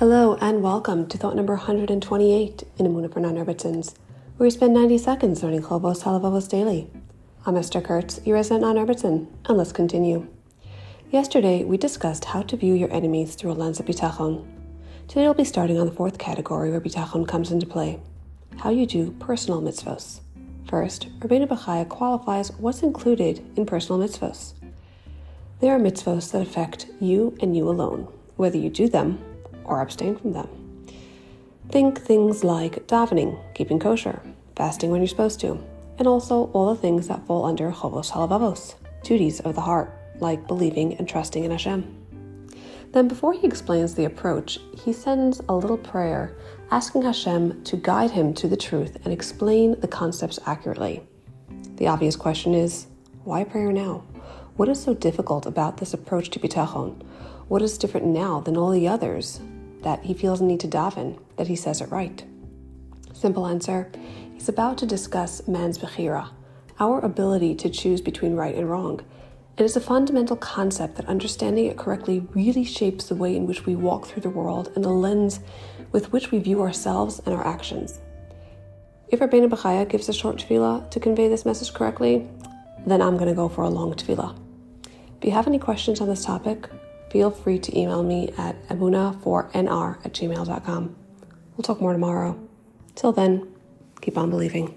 Hello and welcome to thought number 128 in Emunah for Non-Rebbitzins, where we spend 90 seconds learning Chovos Halavavos daily. I'm Esther Kurtz, your resident non-Rebbitzin, and let's continue. Yesterday, we discussed how to view your enemies through a lens of bitachon. Today, we'll be starting on the fourth category where bitachon comes into play, how you do personal mitzvos. First, Rabbeinu Bechaya qualifies what's included in personal mitzvos. There are mitzvos that affect you and you alone, whether you do them or abstain from them. Think things like davening, keeping kosher, fasting when you're supposed to, and also all the things that fall under chovos halavavos, duties of the heart, like believing and trusting in Hashem. Then, before he explains the approach, he sends a little prayer asking Hashem to guide him to the truth and explain the concepts accurately. The obvious question is why prayer now? What is so difficult about this approach to bitachon? What is different now than all the others that he feels a need to daven, that he says it right? Simple answer he's about to discuss man's bechira, our ability to choose between right and wrong. It is a fundamental concept that understanding it correctly really shapes the way in which we walk through the world and the lens with which we view ourselves and our actions. If Rabbeinu Bechaya gives a short tefillah to convey this message correctly, then I'm going to go for a long tefillah. If you have any questions on this topic, feel free to email me at abuna4nr at gmail.com. We'll talk more tomorrow. Till then, keep on believing.